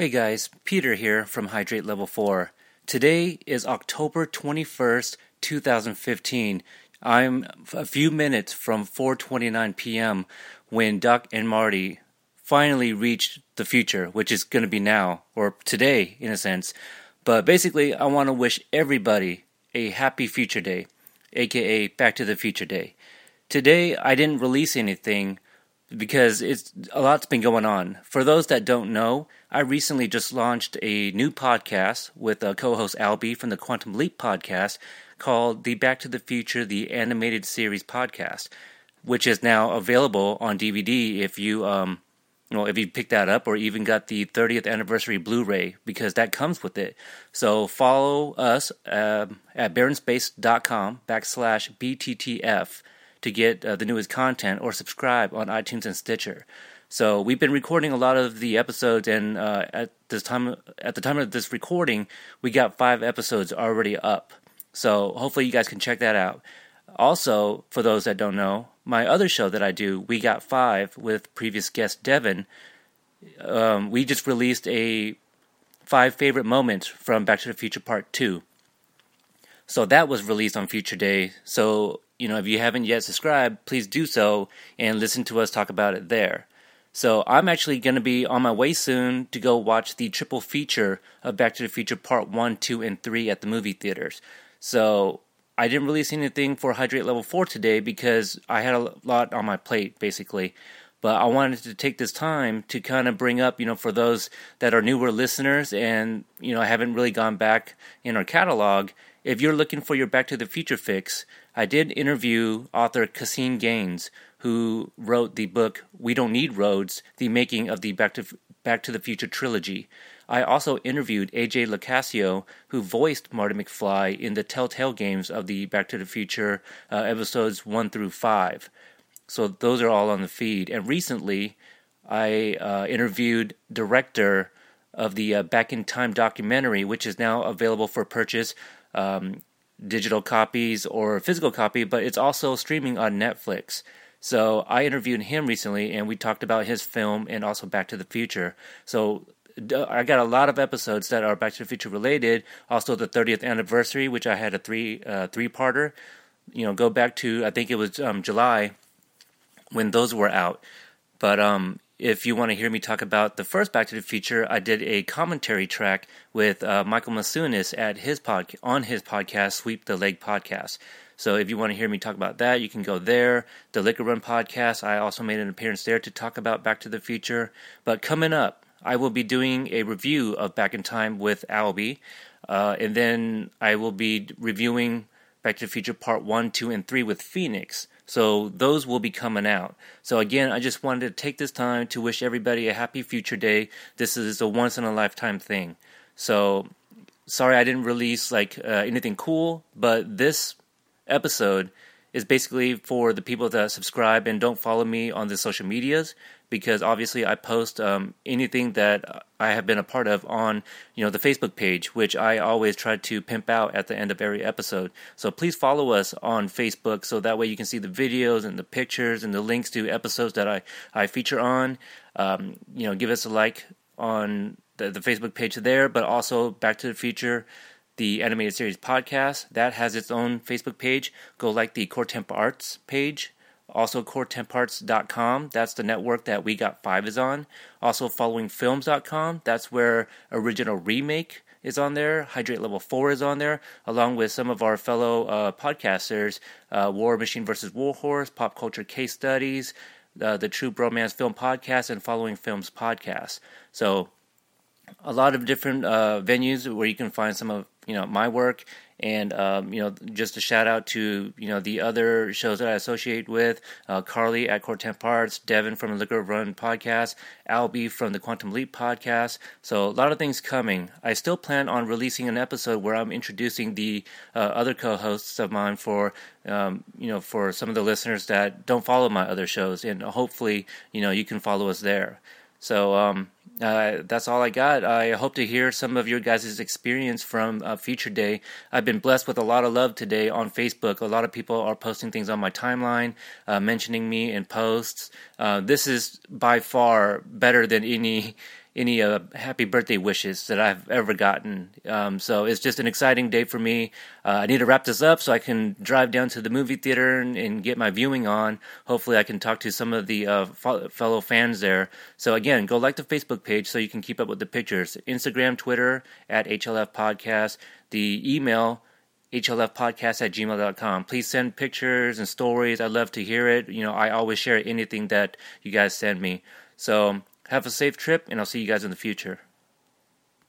Hey guys, Peter here from Hydrate Level 4. Today is October 21st, 2015. I'm a few minutes from 4:29 p.m. when Doc and Marty finally reached the future, which is going to be now or today in a sense. But basically, I want to wish everybody a happy future day, aka Back to the Future Day. Today, I didn't release anything because it's a lot's been going on. For those that don't know, I recently just launched a new podcast with a co-host Albie from the Quantum Leap podcast called the Back to the Future the Animated Series podcast, which is now available on DVD if you um you know, if you pick that up or even got the 30th anniversary Blu-ray because that comes with it. So follow us uh, at barrenspace.com backslash BTTF to get uh, the newest content or subscribe on iTunes and Stitcher. So we've been recording a lot of the episodes, and uh, at this time, at the time of this recording, we got five episodes already up. So hopefully you guys can check that out. Also, for those that don't know, my other show that I do, we got five with previous guest Devin. Um, we just released a five favorite moments from Back to the Future Part Two. So that was released on Future Day. So you know, if you haven't yet subscribed, please do so and listen to us talk about it there. So I'm actually going to be on my way soon to go watch the triple feature of Back to the Future Part 1, 2, and 3 at the movie theaters. So I didn't release anything for Hydrate Level 4 today because I had a lot on my plate, basically. But I wanted to take this time to kind of bring up, you know, for those that are newer listeners and, you know, haven't really gone back in our catalog, if you're looking for your Back to the Future fix, I did interview author Caseen Gaines, who wrote the book We Don't Need Roads, the making of the Back to, Back to the Future trilogy. I also interviewed AJ Locascio, who voiced Marty McFly in the Telltale games of the Back to the Future uh, episodes 1 through 5. So those are all on the feed. And recently, I uh, interviewed director of the uh, Back in Time documentary, which is now available for purchase um, digital copies or physical copy, but it's also streaming on Netflix. So I interviewed him recently, and we talked about his film and also Back to the Future. So I got a lot of episodes that are Back to the Future related. Also, the 30th anniversary, which I had a three uh, three parter. You know, go back to I think it was um, July when those were out. But um, if you want to hear me talk about the first Back to the Future, I did a commentary track with uh, Michael Masunis at his pod on his podcast, Sweep the Leg Podcast. So if you want to hear me talk about that, you can go there. The Liquor Run Podcast, I also made an appearance there to talk about Back to the Future. But coming up, I will be doing a review of Back in Time with Albie, uh, and then I will be reviewing Back to the Future Part 1, 2, and 3 with Phoenix. So those will be coming out. So again, I just wanted to take this time to wish everybody a happy future day. This is a once in a lifetime thing. So sorry I didn't release like uh, anything cool, but this episode is basically for the people that subscribe and don't follow me on the social medias because obviously I post um, anything that I have been a part of on you know the Facebook page, which I always try to pimp out at the end of every episode. So please follow us on Facebook so that way you can see the videos and the pictures and the links to episodes that I I feature on. Um, you know, give us a like on the, the Facebook page there, but also Back to the Future the animated series podcast that has its own Facebook page. Go like the Core Temp Arts page also, CoreTemparts.com, that's the network that We Got 5 is on. Also, FollowingFilms.com, that's where Original Remake is on there. Hydrate Level 4 is on there, along with some of our fellow uh, podcasters uh, War Machine vs. Warhorse, Pop Culture Case Studies, uh, the True Bromance Film Podcast, and Following Films Podcast. So, a lot of different uh, venues where you can find some of you know my work and um, you know just a shout out to you know the other shows that I associate with uh, Carly at Core Temp Arts, Devin from the Liquor Run podcast, Albie from the Quantum Leap podcast. So a lot of things coming. I still plan on releasing an episode where I'm introducing the uh, other co-hosts of mine for um, you know for some of the listeners that don't follow my other shows, and hopefully you know you can follow us there. So um, uh, that's all I got. I hope to hear some of your guys' experience from uh, Future Day. I've been blessed with a lot of love today on Facebook. A lot of people are posting things on my timeline, uh, mentioning me in posts. Uh, this is by far better than any any uh, happy birthday wishes that I've ever gotten. Um, so it's just an exciting day for me. Uh, I need to wrap this up so I can drive down to the movie theater and, and get my viewing on. Hopefully, I can talk to some of the uh, fo- fellow fans there. So again, go like the Facebook page so you can keep up with the pictures. Instagram, Twitter at HLF Podcast. The email hlfpodcast at gmail.com. Please send pictures and stories. I'd love to hear it. You know, I always share anything that you guys send me. So have a safe trip, and I'll see you guys in the future.